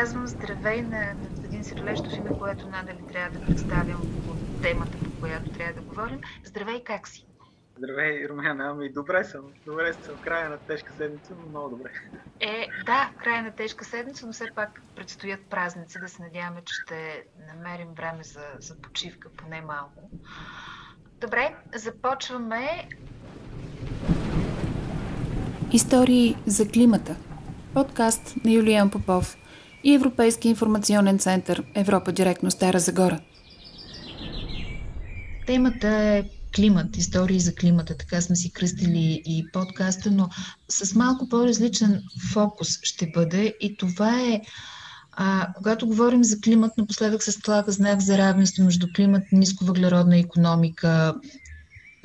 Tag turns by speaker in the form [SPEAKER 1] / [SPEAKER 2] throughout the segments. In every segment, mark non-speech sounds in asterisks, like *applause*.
[SPEAKER 1] казвам здравей на господин Сирлещов, име, което надали трябва да представям по темата, по която трябва да говорим. Здравей, как си?
[SPEAKER 2] Здравей, Румяна. Ами добре съм. Добре съм. В края на тежка седмица, но много добре.
[SPEAKER 1] Е, да, в края на тежка седмица, но все пак предстоят празници. Да се надяваме, че ще намерим време за, за почивка, поне малко. Добре, започваме.
[SPEAKER 3] Истории за климата. Подкаст на Юлиан Попов и Европейски информационен център Европа директно Стара Загора.
[SPEAKER 1] Темата е климат, истории за климата, така сме си кръстили и подкаста, но с малко по-различен фокус ще бъде и това е а, когато говорим за климат, напоследък се слага знак за равенство между климат, нисковъглеродна економика,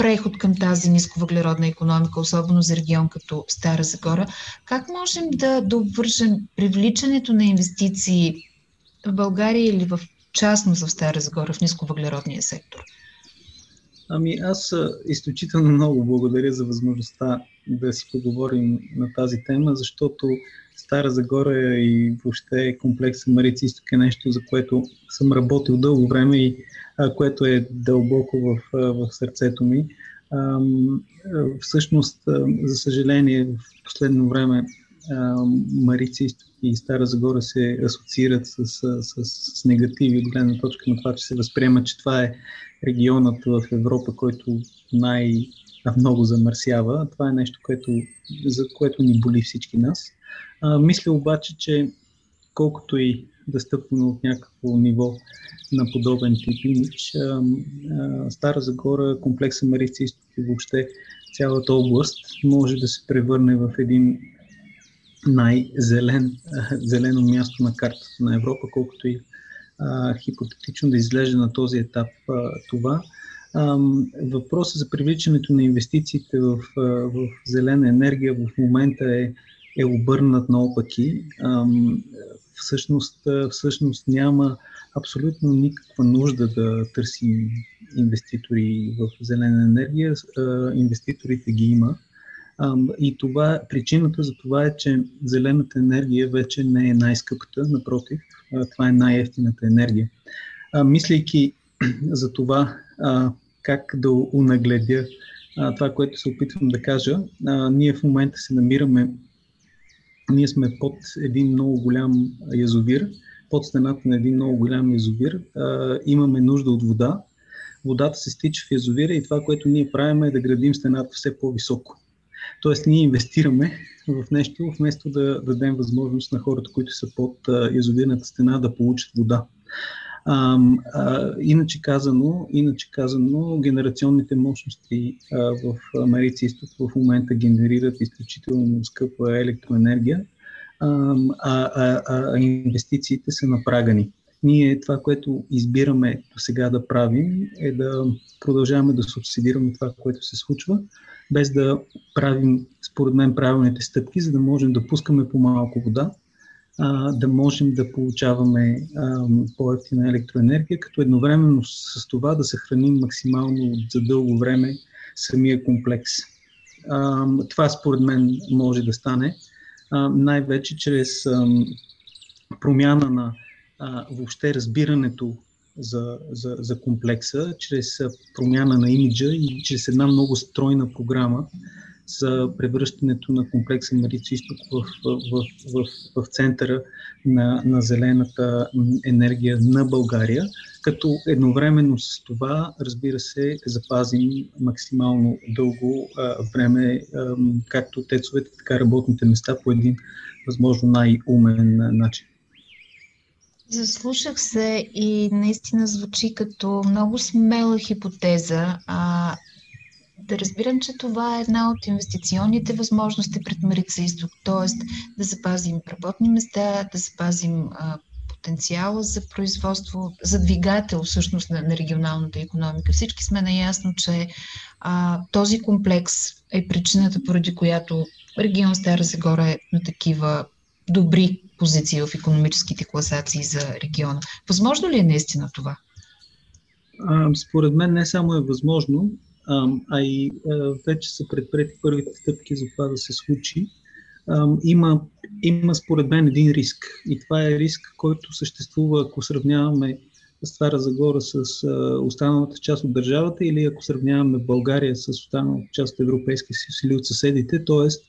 [SPEAKER 1] преход към тази нисковъглеродна економика, особено за регион като Стара Загора. Как можем да, обвържем привличането на инвестиции в България или в частност в Стара Загора в нисковъглеродния сектор?
[SPEAKER 2] Ами аз изключително много благодаря за възможността да си поговорим на тази тема, защото Стара Загора и въобще комплекса Марица Изток е нещо, за което съм работил дълго време и а, което е дълбоко в, в сърцето ми. А, всъщност, за съжаление, в последно време Марица Изток и Стара Загора се асоциират с, с, с, с негативи от гледна точка на това, че се възприема, че това е регионът в Европа, който най- много замърсява. Това е нещо, което, за което ни боли всички нас. А, мисля обаче, че колкото и да стъпваме от някакво ниво на подобен тип имидж, Стара Загора, комплекса Марица Изток и въобще цялата област може да се превърне в един най-зелен *laughs* зелено място на картата на Европа, колкото и а, хипотетично да изглежда на този етап а, това. Въпросът за привличането на инвестициите в, в зелена енергия в момента е, е обърнат наопаки. Всъщност, всъщност няма абсолютно никаква нужда да търсим инвеститори в зелена енергия. Инвеститорите ги има. И това, причината за това е, че зелената енергия вече не е най-скъпата, напротив, това е най-ефтината енергия. Мислейки *clears throat* за това как да унагледя това, което се опитвам да кажа, ние в момента се намираме, ние сме под един много голям язовир, под стената на един много голям язовир, имаме нужда от вода, водата се стича в язовира и това, което ние правим е да градим стената все по-високо. Тоест ние инвестираме в нещо, вместо да дадем възможност на хората, които са под язовирната стена, да получат вода. А, а, иначе, казано, иначе казано, генерационните мощности а, в Америца Изток в момента генерират изключително скъпа електроенергия, а, а, а инвестициите са напрагани. Ние това, което избираме до сега да правим, е да продължаваме да субсидираме това, което се случва, без да правим, според мен, правилните стъпки, за да можем да пускаме по-малко вода, а, да можем да получаваме а, по-ефтина електроенергия, като едновременно с това да съхраним максимално за дълго време самия комплекс. А, това според мен може да стане а, най-вече чрез а, промяна на а, въобще разбирането за, за, за комплекса, чрез промяна на имиджа и чрез една много стройна програма за превръщането на комплекса Марица Изток в, в, в, в, в центъра на, на зелената енергия на България, като едновременно с това, разбира се, запазим максимално дълго а, време, а, както тецовете, така работните места по един възможно най-умен начин.
[SPEAKER 1] Заслушах се и наистина звучи като много смела хипотеза. А, да разбирам, че това е една от инвестиционните възможности пред Марица Изток, т.е. да запазим работни места, да запазим а, потенциала за производство, за двигател всъщност на, на регионалната економика. Всички сме наясно, че а, този комплекс е причината, поради която регион Стара Загора е на такива добри позиции в економическите класации за региона. Възможно ли е наистина това?
[SPEAKER 2] А, според мен не само е възможно, а, а и а, вече са предприяти първите стъпки за това да се случи. А, има има според мен един риск. И това е риск, който съществува, ако сравняваме Стара Загора с останалата част от държавата или ако сравняваме България с останалата част от Европейския съюз или от съседите. Тоест,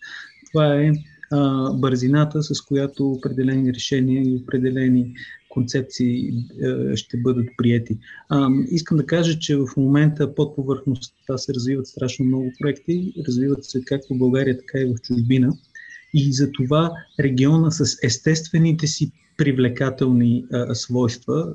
[SPEAKER 2] това е бързината, с която определени решения и определени концепции а, ще бъдат прияти. А, искам да кажа, че в момента под повърхността се развиват страшно много проекти, развиват се както в България, така и в чужбина. И за това региона с естествените си привлекателни а, свойства.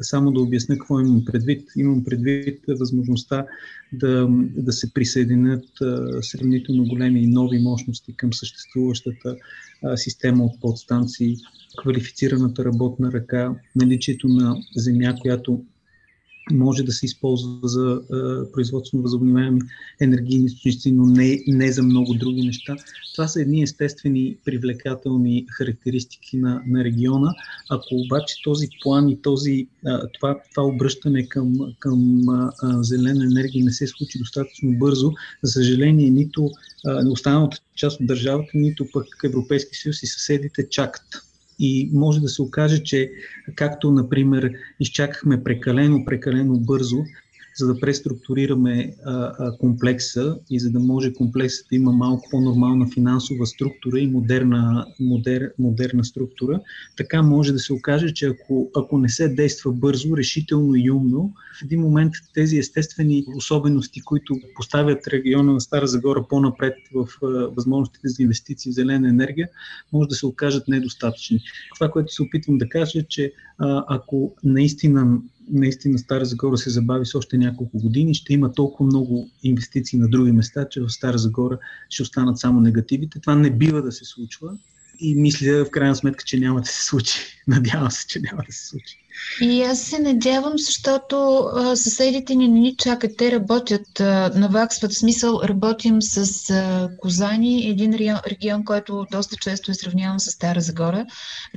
[SPEAKER 2] Само да обясня какво имам предвид. Имам предвид възможността да, да се присъединят а, сравнително големи и нови мощности към съществуващата а, система от подстанции, квалифицираната работна ръка, наличието на земя, която може да се използва за а, производство на възобновяеми енергийни източници, но не, не за много други неща. Това са едни естествени привлекателни характеристики на, на региона. Ако обаче този план и този, а, това, това обръщане към, към а, зелена енергия не се случи достатъчно бързо, за съжаление, нито останалата част от държавата, нито пък Европейски съюз и съседите чакат. И може да се окаже, че както, например, изчакахме прекалено, прекалено бързо, за да преструктурираме а, а, комплекса и за да може комплексът да има малко по-нормална финансова структура и модерна, модер, модерна структура, така може да се окаже, че ако, ако не се действа бързо, решително и умно, в един момент тези естествени особености, които поставят региона на Стара Загора по-напред в а, възможностите за инвестиции в зелена енергия, може да се окажат недостатъчни. Това, което се опитвам да кажа, е, че а, ако наистина наистина Стара Загора се забави с още няколко години, ще има толкова много инвестиции на други места, че в Стара Загора ще останат само негативите. Това не бива да се случва и мисля в крайна сметка, че няма да се случи. *laughs* Надявам се, че няма да се случи.
[SPEAKER 1] И аз се надявам, защото а, съседите ни не ни чакат. Те работят, а, наваксват. Смисъл, работим с а, Козани, един регион, който доста често е сравняван с Стара Загора.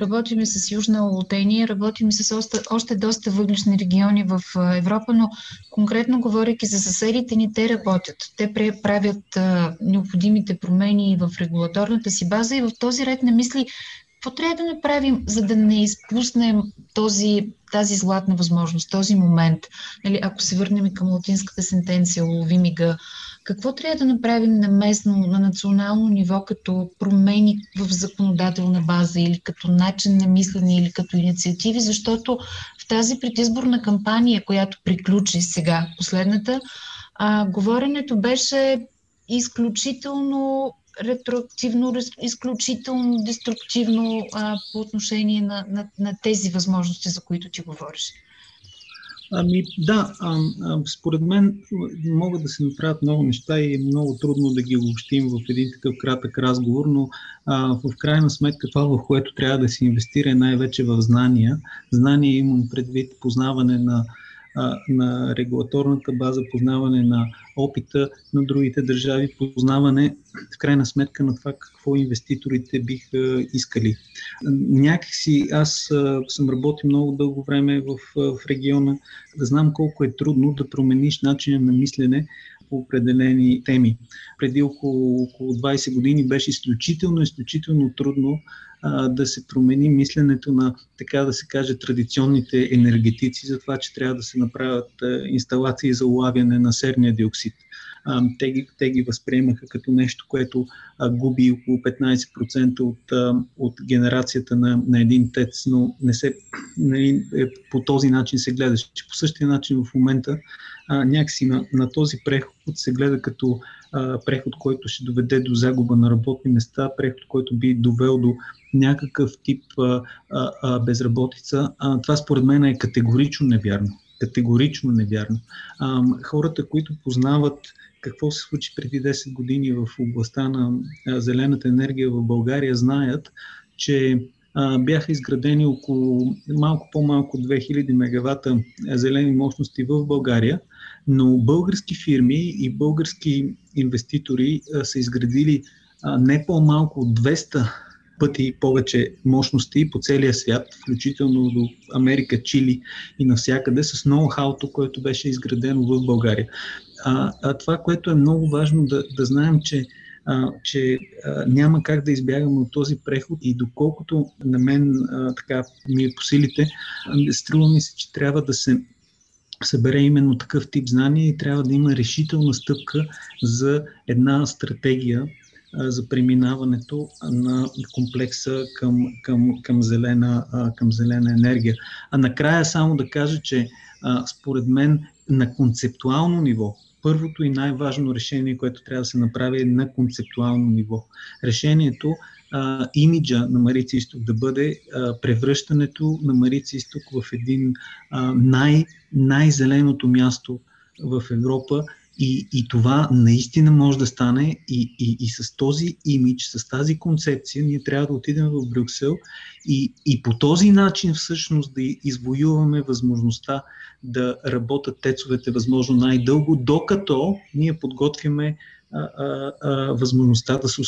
[SPEAKER 1] Работим и с Южна Олтения, работим и с още, още доста въглишни региони в а, Европа, но конкретно говоряки за съседите ни, те работят. Те правят а, необходимите промени в регулаторната си база и в този ред на мисли какво трябва да направим, за да не изпуснем този, тази златна възможност, този момент? Нали, ако се върнем към латинската сентенция «Лови мига», какво трябва да направим на местно, на национално ниво, като промени в законодателна база или като начин на мислене или като инициативи, защото в тази предизборна кампания, която приключи сега, последната, а, говоренето беше изключително ретроактивно, изключително деструктивно а, по отношение на, на, на тези възможности, за които ти говориш?
[SPEAKER 2] Ами да, а, а, според мен могат да се направят много неща и е много трудно да ги обобщим в един такъв кратък разговор, но а, в крайна сметка това, в което трябва да се инвестира е най-вече в знания. Знания имам предвид познаване на на регулаторната база, познаване на опита на другите държави, познаване в крайна сметка на това какво инвеститорите биха искали. Някакси аз съм работил много дълго време в, в региона, да знам колко е трудно да промениш начина на мислене по определени теми. Преди около, около 20 години беше изключително, изключително трудно да се промени мисленето на, така да се каже, традиционните енергетици за това, че трябва да се направят инсталации за улавяне на серния диоксид. Те, ги, те ги възприемаха като нещо, което губи около 15% от, от генерацията на, на един тец, но не се, нали, е, по този начин се гледаше. По същия начин в момента а, някакси на, на този преход се гледа като а, преход, който ще доведе до загуба на работни места, преход, който би довел до някакъв тип а, а, а, безработица. А, това според мен е категорично невярно. Категорично невярно. А, хората, които познават какво се случи преди 10 години в областта на а, зелената енергия в България, знаят, че а, бяха изградени около малко по-малко 2000 мегавата зелени мощности в България, но български фирми и български инвеститори са изградили не по-малко от 200 пъти повече мощности по целия свят, включително до Америка, Чили и навсякъде, с ноу-хауто, което беше изградено в България. А, а това, което е много важно да, да знаем, че а, че а, няма как да избягаме от този преход и доколкото на мен а, така ми е по силите, струва ми се, че трябва да се събере именно такъв тип знания и трябва да има решителна стъпка за една стратегия за преминаването на комплекса към, към, към, зелена, към зелена енергия. А накрая само да кажа, че според мен на концептуално ниво, първото и най-важно решение, което трябва да се направи е на концептуално ниво. Решението имиджа на Марица Изток да бъде превръщането на Марица Изток в един най- най-зеленото място в Европа и, и това наистина може да стане и, и, и с този имидж, с тази концепция, ние трябва да отидем в Брюксел и, и по този начин всъщност да извоюваме възможността да работят тецовете възможно най-дълго, докато ние подготвяме възможността да се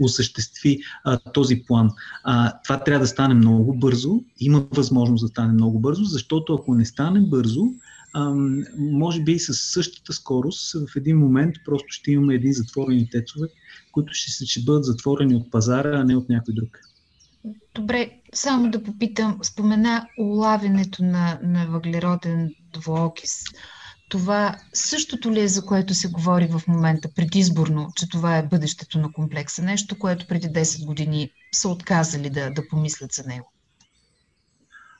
[SPEAKER 2] осъществи този план. Това трябва да стане много бързо, има възможност да стане много бързо, защото ако не стане бързо, може би и с същата скорост в един момент просто ще имаме един затворени тецове, които ще, ще бъдат затворени от пазара, а не от някой друг.
[SPEAKER 1] Добре, само да попитам, спомена улавянето на, на въглероден двуокис. Това същото ли е, за което се говори в момента предизборно, че това е бъдещето на комплекса? Нещо, което преди 10 години са отказали да, да помислят за него?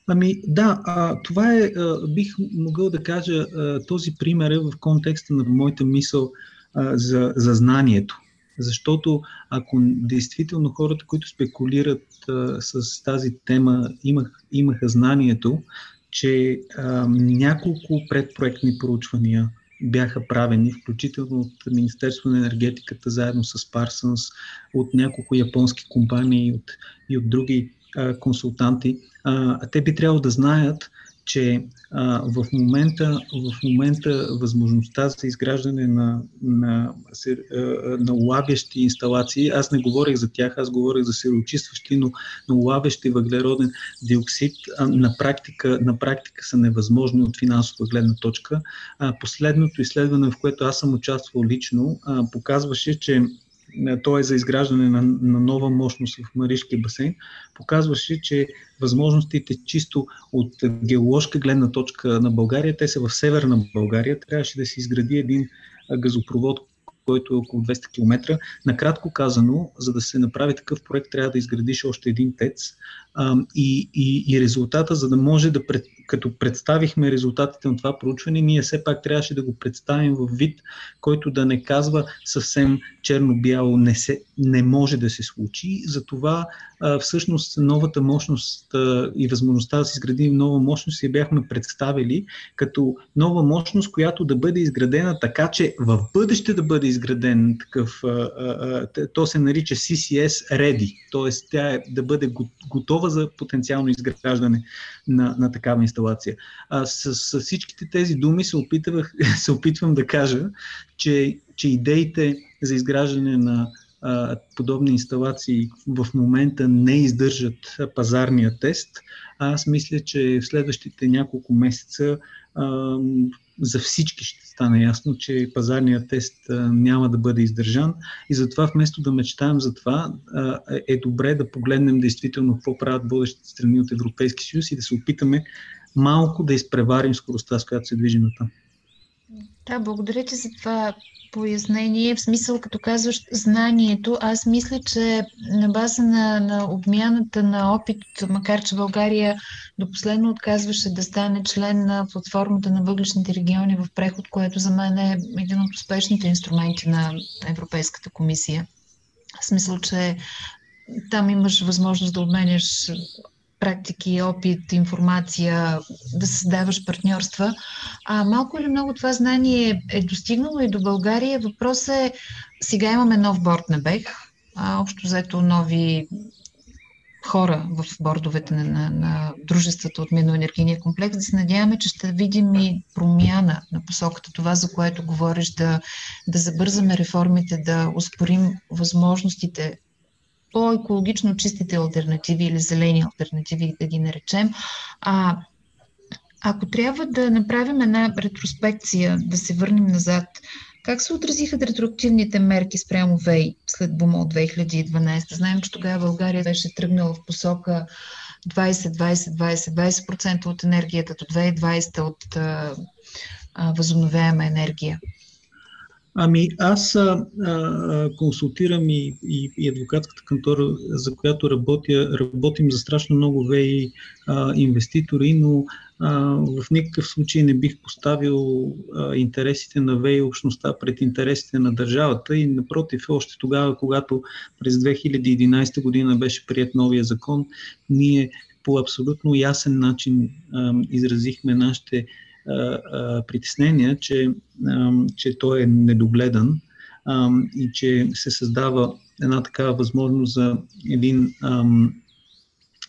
[SPEAKER 2] Ами да, а, това е, а, бих могъл да кажа, а, този пример е в контекста на моята мисъл а, за, за знанието. Защото ако действително хората, които спекулират а, с тази тема, имах, имаха знанието, че а, няколко предпроектни проучвания бяха правени, включително от Министерство на енергетиката, заедно с Парсънс, от няколко японски компании и от, и от други а, консултанти, а, те би трябвало да знаят, че а, в, момента, в момента възможността за изграждане на, на, на улавящи инсталации, аз не говорих за тях, аз говорих за сероочистващи, но, но улавящи въглероден диоксид а, на, практика, на практика са невъзможни от финансова гледна точка. А, последното изследване, в което аз съм участвал лично, а, показваше, че то е за изграждане на, на нова мощност в Маришкия басейн, показваше, че възможностите чисто от геоложка гледна точка на България, те са в северна България, трябваше да се изгради един газопровод, който е около 200 км. Накратко казано, за да се направи такъв проект, трябва да изградиш още един ТЕЦ. А, и, и, и резултата, за да може да, пред, като представихме резултатите на това проучване, ние все пак трябваше да го представим в вид, който да не казва съвсем черно-бяло, не, се, не може да се случи. Затова всъщност новата мощност и възможността да се изгради нова мощност я бяхме представили като нова мощност, която да бъде изградена така, че в бъдеще да бъде изграден такъв, то се нарича CCS Ready, т.е. тя е да бъде готова за потенциално изграждане на, на такава инсталация. А, с, с всичките тези думи се, опитвах, *laughs* се опитвам да кажа, че, че идеите за изграждане на а, подобни инсталации в момента не издържат пазарния тест. Аз мисля, че в следващите няколко месеца а, за всички ще стане ясно, че пазарният тест няма да бъде издържан и затова вместо да мечтаем за това, е добре да погледнем действително какво правят водещите страни от Европейски съюз и да се опитаме малко да изпреварим скоростта, с която се движим там.
[SPEAKER 1] Да, благодаря ти за това пояснение. В смисъл, като казваш знанието, аз мисля, че на база на, на обмяната на опит, макар че България до последно отказваше да стане член на платформата на въглешните региони в преход, което за мен е един от успешните инструменти на Европейската комисия. В смисъл, че там имаш възможност да обменяш практики, опит, информация, да създаваш партньорства. А малко или много това знание е достигнало и до България. Въпросът е, сега имаме нов борт на БЕХ, а общо взето нови хора в бордовете на, на, на дружествата от Миноенергийния комплекс, да се надяваме, че ще видим и промяна на посоката, това, за което говориш, да, да забързаме реформите, да успорим възможностите по-екологично чистите альтернативи или зелени альтернативи, да ги наречем. А, ако трябва да направим една ретроспекция, да се върнем назад, Как се отразиха ретроактивните мерки спрямо ВЕЙ след бума от 2012? Знаем, че тогава България беше тръгнала в посока 20-20-20, 20% от енергията до 2020 от а, възобновяема енергия.
[SPEAKER 2] Ами аз а, а, консултирам и, и, и адвокатската кантора, за която работя, работим за страшно много ВЕИ а, инвеститори, но а, в никакъв случай не бих поставил а, интересите на ВЕИ общността пред интересите на държавата. И напротив, още тогава, когато през 2011 година беше прият новия закон, ние по абсолютно ясен начин а, изразихме нашите притеснения, че, че той е недогледан и че се създава една такава възможност за един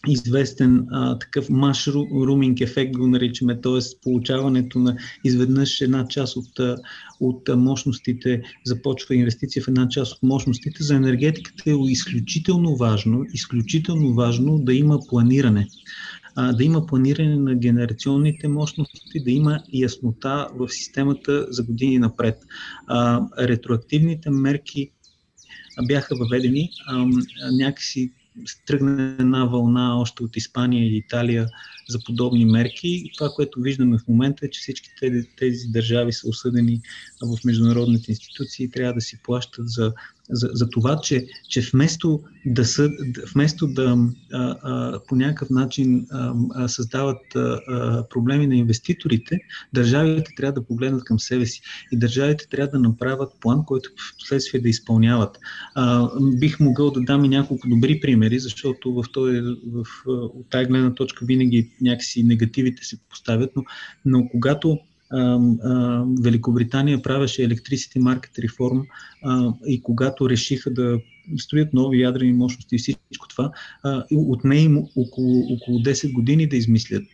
[SPEAKER 2] известен а, такъв руминг ефект го наричаме, т.е. получаването на изведнъж една част от, от мощностите, започва инвестиция в една част от мощностите. За енергетиката е изключително важно, изключително важно да има планиране а, да има планиране на генерационните мощности, да има яснота в системата за години напред. А, ретроактивните мерки бяха въведени, а, някакси тръгна една вълна още от Испания и Италия за подобни мерки. И това, което виждаме в момента е, че всички тези, тези държави са осъдени в международните институции и трябва да си плащат за за, за това, че, че вместо да, съ, вместо да а, а, по някакъв начин а, а, създават а, а, проблеми на инвеститорите, държавите трябва да погледнат към себе си и държавите трябва да направят план, който в последствие да изпълняват. А, бих могъл да дам и няколко добри примери, защото в този, в, от тази гледна точка винаги някакси негативите се поставят, но, но когато Великобритания правеше Electricity Market Reform и когато решиха да строят нови ядрени мощности и всичко това, отне им около, около 10 години да измислят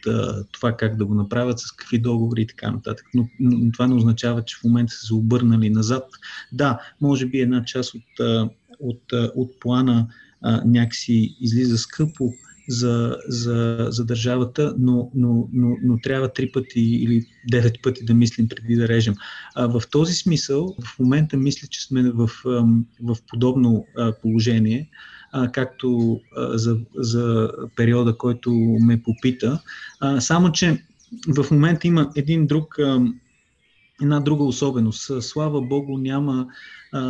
[SPEAKER 2] това как да го направят, с какви договори и така нататък. Но, но това не означава, че в момента са се обърнали назад. Да, може би една част от, от, от плана някакси излиза скъпо, за, за, за държавата, но, но, но, но трябва три пъти или девет пъти да мислим преди да режем. А, в този смисъл, в момента мисля, че сме в, в подобно положение, а, както а, за, за периода, който ме попита. А, само, че в момента има един друг, а, една друга особеност. Слава Богу, няма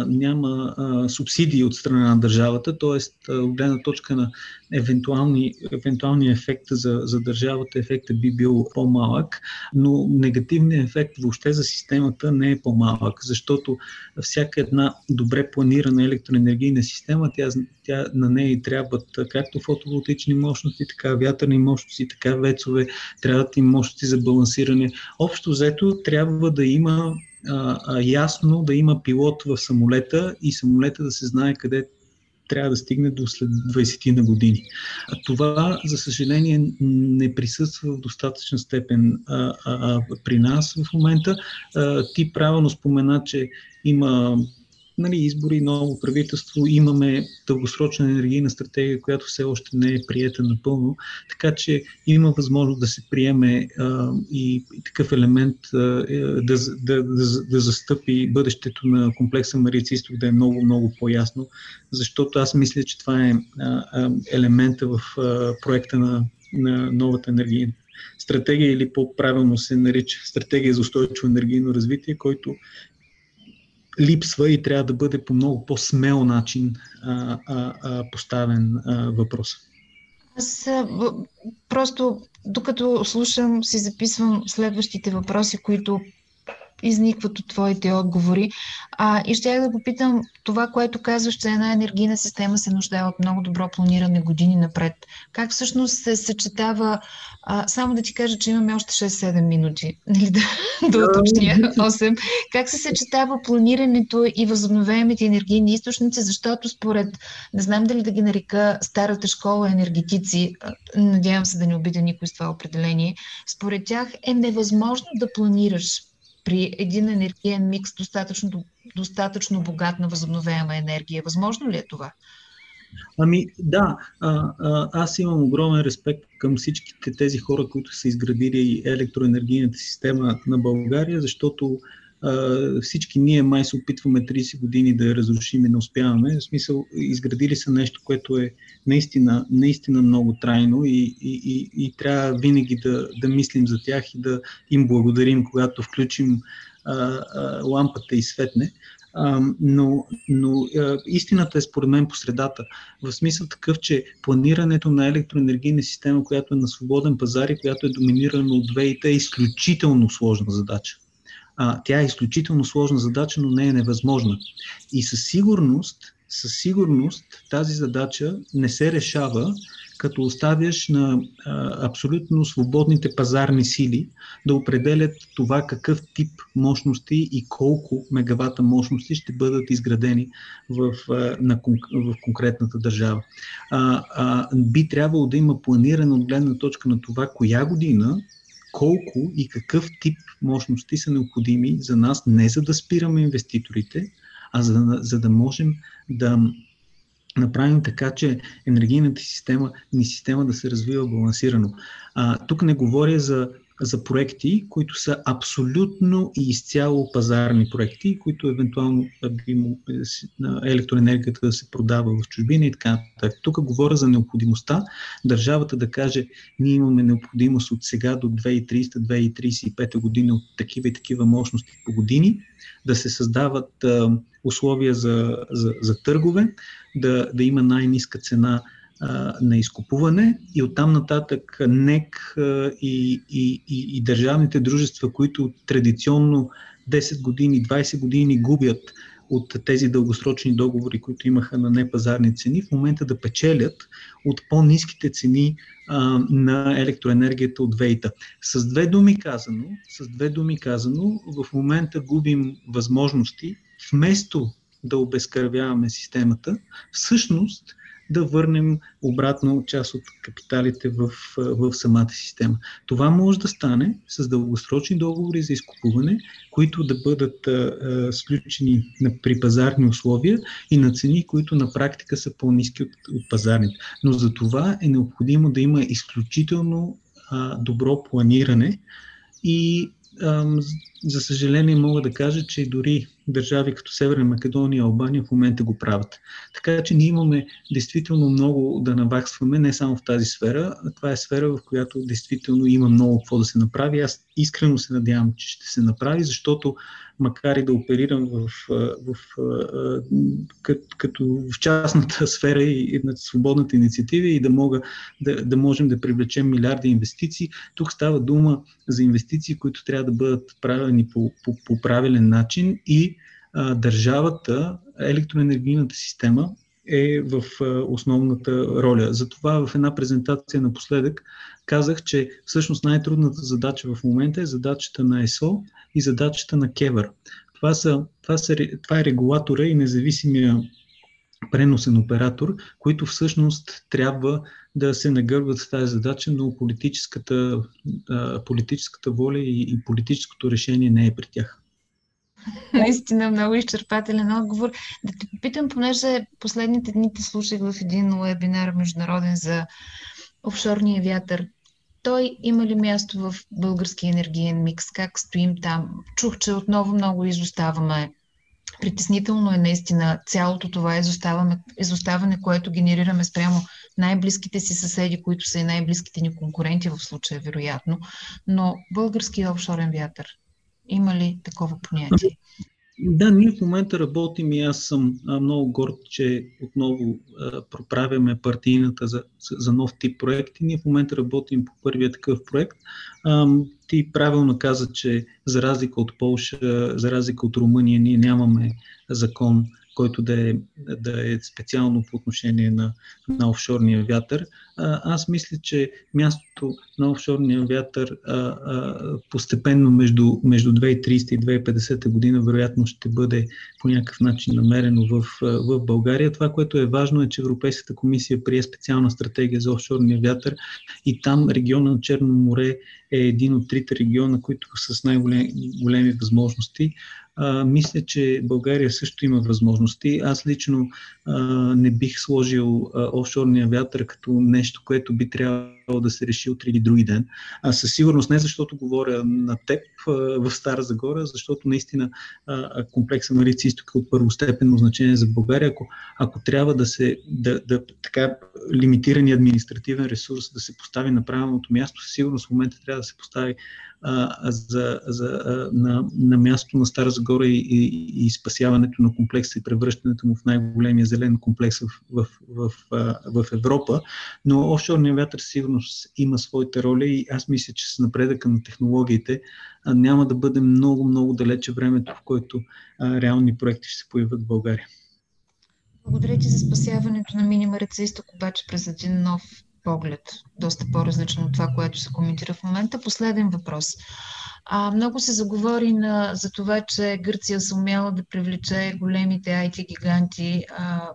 [SPEAKER 2] няма субсидии от страна на държавата, т.е. от гледна точка на евентуални, евентуалния ефект за, за държавата, ефектът би бил по-малък, но негативният ефект въобще за системата не е по-малък, защото всяка една добре планирана електроенергийна система, тя, тя на нея и трябват както фотоволтични мощности, така вятърни мощности, така вецове, трябват и мощности за балансиране. Общо взето трябва да има а, ясно да има пилот в самолета и самолета да се знае къде трябва да стигне до след 20 на години. А това, за съжаление, не присъства в достатъчна степен а, а, при нас в момента. А, ти правилно спомена, че има нали, избори, ново правителство, имаме дългосрочна енергийна стратегия, която все още не е приета напълно, така че има възможност да се приеме а, и, и такъв елемент а, е, да, да, да, да застъпи бъдещето на комплекса Марица да е много, много по-ясно, защото аз мисля, че това е а, а, елемента в а, проекта на, на новата енергийна стратегия или по-правилно се нарича стратегия за устойчиво енергийно развитие, който липсва и трябва да бъде по много по-смел начин а, а, а, поставен а, въпрос.
[SPEAKER 1] Аз просто, докато слушам, си записвам следващите въпроси, които изникват от твоите отговори. А, и ще да попитам това, което казваш, че една енергийна система се нуждае от много добро планиране години напред. Как всъщност се съчетава, а, само да ти кажа, че имаме още 6-7 минути, *laughs* нали, да, да уточня *laughs* 8. Как се съчетава планирането и възобновяемите енергийни източници, защото според, не знам дали да ги нарека старата школа енергетици, надявам се да не обидя никой с това определение, според тях е невъзможно да планираш при един енергиен микс достатъчно, достатъчно богат на възобновяема енергия. Възможно ли е това?
[SPEAKER 2] Ами да, а, а, аз имам огромен респект към всичките тези хора, които са изградили електроенергийната система на България, защото всички ние май се опитваме 30 години да я разрушим и не успяваме. В смисъл, изградили са нещо, което е наистина, наистина много трайно и, и, и, и трябва винаги да, да мислим за тях и да им благодарим, когато включим а, а, лампата и светне. А, но но а, истината е според мен по средата. В смисъл такъв, че планирането на електроенергийна система, която е на свободен пазар и която е доминирана от ВИТ е изключително сложна задача. А, тя е изключително сложна задача, но не е невъзможна. И със сигурност, със сигурност тази задача не се решава като оставяш на а, абсолютно свободните пазарни сили да определят това какъв тип мощности и колко мегавата мощности ще бъдат изградени в, а, на, в конкретната държава. А, а, би трябвало да има планиране от гледна точка на това коя година колко и какъв тип мощности са необходими за нас, не за да спираме инвеститорите, а за, за да можем да направим така, че енергийната система ни система да се развива балансирано. А, тук не говоря за за проекти, които са абсолютно и изцяло пазарни проекти, които евентуално би му, електроенергията да се продава в чужбина и така нататък. Тук говоря за необходимостта държавата да каже, ние имаме необходимост от сега до 2300-2035 година от такива и такива мощности по години, да се създават условия за, за, за търгове, да, да има най-низка цена на изкупуване и оттам нататък НЕК и, и, и, и държавните дружества, които традиционно 10 години, 20 години губят от тези дългосрочни договори, които имаха на непазарни цени, в момента да печелят от по-низките цени а, на електроенергията от ВЕИТа. С две думи казано, с две думи казано, в момента губим възможности, вместо да обезкървяваме системата, всъщност да върнем обратно част от капиталите в, в самата система. Това може да стане с дългосрочни договори за изкупуване, които да бъдат а, сключени на, при пазарни условия и на цени, които на практика са по-низки от, от пазарните. Но за това е необходимо да има изключително а, добро планиране и за съжаление мога да кажа, че дори държави като Северна Македония и Албания в момента го правят. Така че ние имаме действително много да наваксваме, не само в тази сфера. Това е сфера, в която действително има много какво да се направи. Аз искрено се надявам, че ще се направи, защото макар и да оперирам в, в, в, като, като в частната *laughs* сфера и на свободната инициатива и да, мога, да, да можем да привлечем милиарди инвестиции, тук става дума за инвестиции, които трябва да бъдат правени по, по, по правилен начин и а, държавата, електроенергийната система е в основната роля. Затова в една презентация напоследък казах, че всъщност най-трудната задача в момента е задачата на ЕСО и задачата на КЕВър. Това, са, това, са, това е регулатора и независимия преносен оператор, които всъщност трябва да се нагърбват с тази задача, но политическата, политическата воля и, и политическото решение не е при тях.
[SPEAKER 1] Наистина много изчерпателен отговор. Да те попитам, понеже последните дни те слушах в един вебинар международен за офшорния вятър. Той има ли място в български енергиен микс? Как стоим там? Чух, че отново много изоставаме. Притеснително е наистина цялото това изоставане, изоставане което генерираме спрямо най-близките си съседи, които са и най-близките ни конкуренти в случая, вероятно. Но български офшорен вятър, има ли такова понятие?
[SPEAKER 2] Да, ние в момента работим и аз съм много горд, че отново проправяме партийната за, за нов тип проекти. Ние в момента работим по първия такъв проект. Ти правилно каза, че за разлика от Полша, за разлика от Румъния, ние нямаме закон който да е, да е специално по отношение на, на офшорния вятър. Аз мисля, че мястото на офшорния вятър а, а, постепенно между, между 2030 и 2050 година вероятно ще бъде по някакъв начин намерено в, в България. Това, което е важно е, че Европейската комисия прие специална стратегия за офшорния вятър и там региона на Черно море е един от трите региона, които с най-големи възможности. Мисля, че България също има възможности. Аз лично а, не бих сложил а, офшорния вятър като нещо, което би трябвало да се реши утре или други ден. А със сигурност не защото говоря на теб а, в Стара Загора, защото наистина а, комплекса Марица изток е от първостепенно значение за България. Ако, ако трябва да се да, да, така лимитирани административен ресурс да се постави на правилното място, със сигурност в момента трябва да се постави а, за, за, а, на, на място на Стара Загора и, и, и спасяването на комплекса и превръщането му в най-големия зелен комплекс в, в, в, в, в Европа. Но офшорния вятър сигурност има своите роли и аз мисля, че с напредъка на технологиите няма да бъде много, много далече времето, в който а, реални проекти ще се появят в България.
[SPEAKER 1] Благодаря ти за спасяването на Мини Марица Изток, обаче през един нов поглед, доста по-различно от това, което се коментира в момента. Последен въпрос. А, много се заговори на, за това, че Гърция се умяла да привлече големите IT гиганти, а,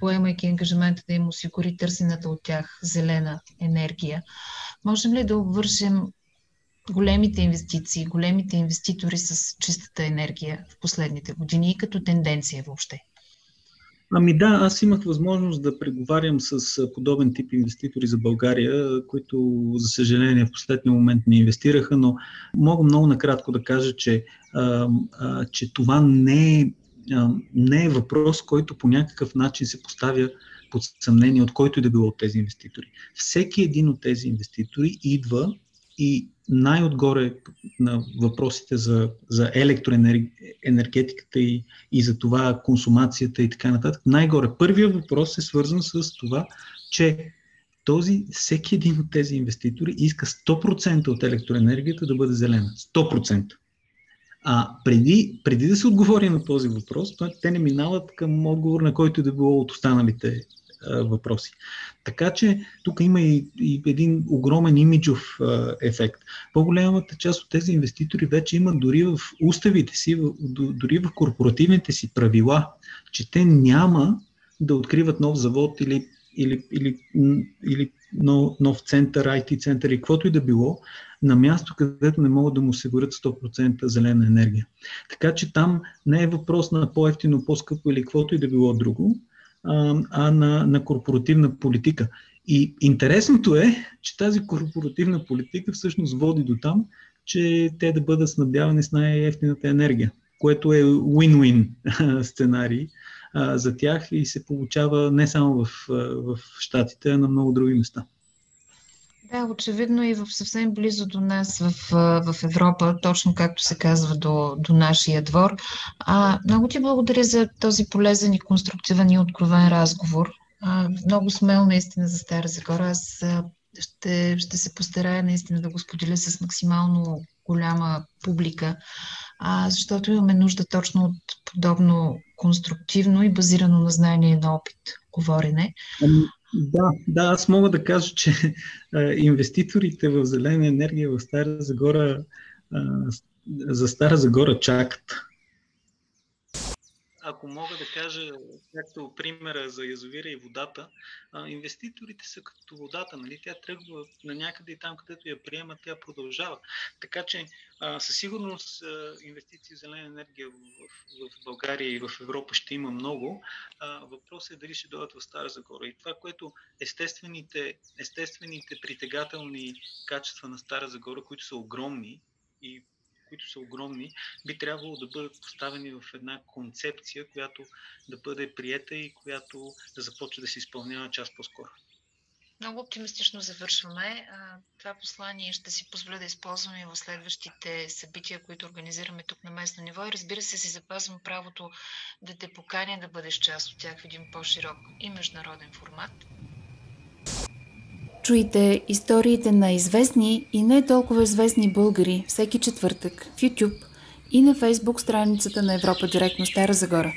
[SPEAKER 1] поемайки ангажимента да им осигури търсената от тях зелена енергия. Можем ли да обвършим големите инвестиции, големите инвеститори с чистата енергия в последните години и като тенденция въобще?
[SPEAKER 2] Ами да, аз имах възможност да преговарям с подобен тип инвеститори за България, които, за съжаление, в последния момент не инвестираха, но мога много накратко да кажа, че, а, а, че това не е, не е въпрос, който по някакъв начин се поставя под съмнение от който и да било от тези инвеститори. Всеки един от тези инвеститори идва и най-отгоре на въпросите за, за електроенергетиката и, и за това консумацията и така нататък, най-горе първият въпрос е свързан с това, че този, всеки един от тези инвеститори иска 100% от електроенергията да бъде зелена. 100%. А преди, преди да се отговори на този въпрос, те не минават към отговор, на който да било от останалите въпроси. Така че тук има и, и един огромен имиджов а, ефект. По-голямата част от тези инвеститори вече имат дори в уставите си, в, дори в корпоративните си правила, че те няма да откриват нов завод или, или, или, или нов, нов център, IT център и каквото и да било, на място, където не могат да му осигурят 100% зелена енергия. Така че там не е въпрос на по-ефтино, по-скъпо или каквото и да било друго, а на, на корпоративна политика. И интересното е, че тази корпоративна политика всъщност води до там, че те да бъдат снабдявани с най-ефтината енергия, което е win-win *laughs* сценарий а, за тях и се получава не само в, Штатите, а на много други места.
[SPEAKER 1] Да, очевидно и в съвсем близо до нас в, в Европа, точно както се казва до, до нашия двор. А, много ти благодаря за този полезен и конструктивен и откровен разговор. А, много смел наистина за Стара Загора. Аз ще, ще се постарая наистина да го споделя с максимално голяма публика, а, защото имаме нужда точно от подобно конструктивно и базирано на знание на опит говорене.
[SPEAKER 2] Ами, да, да, аз мога да кажа, че а, инвеститорите в зелена енергия в Стара Загора а, за Стара Загора чакат ако мога да кажа, както примера за язовира и водата, инвеститорите са като водата, нали? Тя тръгва на някъде и там, където я приема, тя продължава. Така че със сигурност инвестиции в зелена енергия в, в, България и в Европа ще има много. Въпросът е дали ще дойдат в Стара Загора. И това, което естествените, естествените притегателни качества на Стара Загора, които са огромни и които са огромни, би трябвало да бъдат поставени в една концепция, която да бъде приета и която да започне да се изпълнява час по-скоро.
[SPEAKER 1] Много оптимистично завършваме. Това послание ще си позволя да използвам и в следващите събития, които организираме тук на местно ниво. И разбира се, си запазвам правото да те поканя да бъдеш част от тях в един по-широк и международен формат.
[SPEAKER 3] Чуйте историите на известни и не толкова известни българи всеки четвъртък в YouTube и на Facebook страницата на Европа Директно Стара Загора.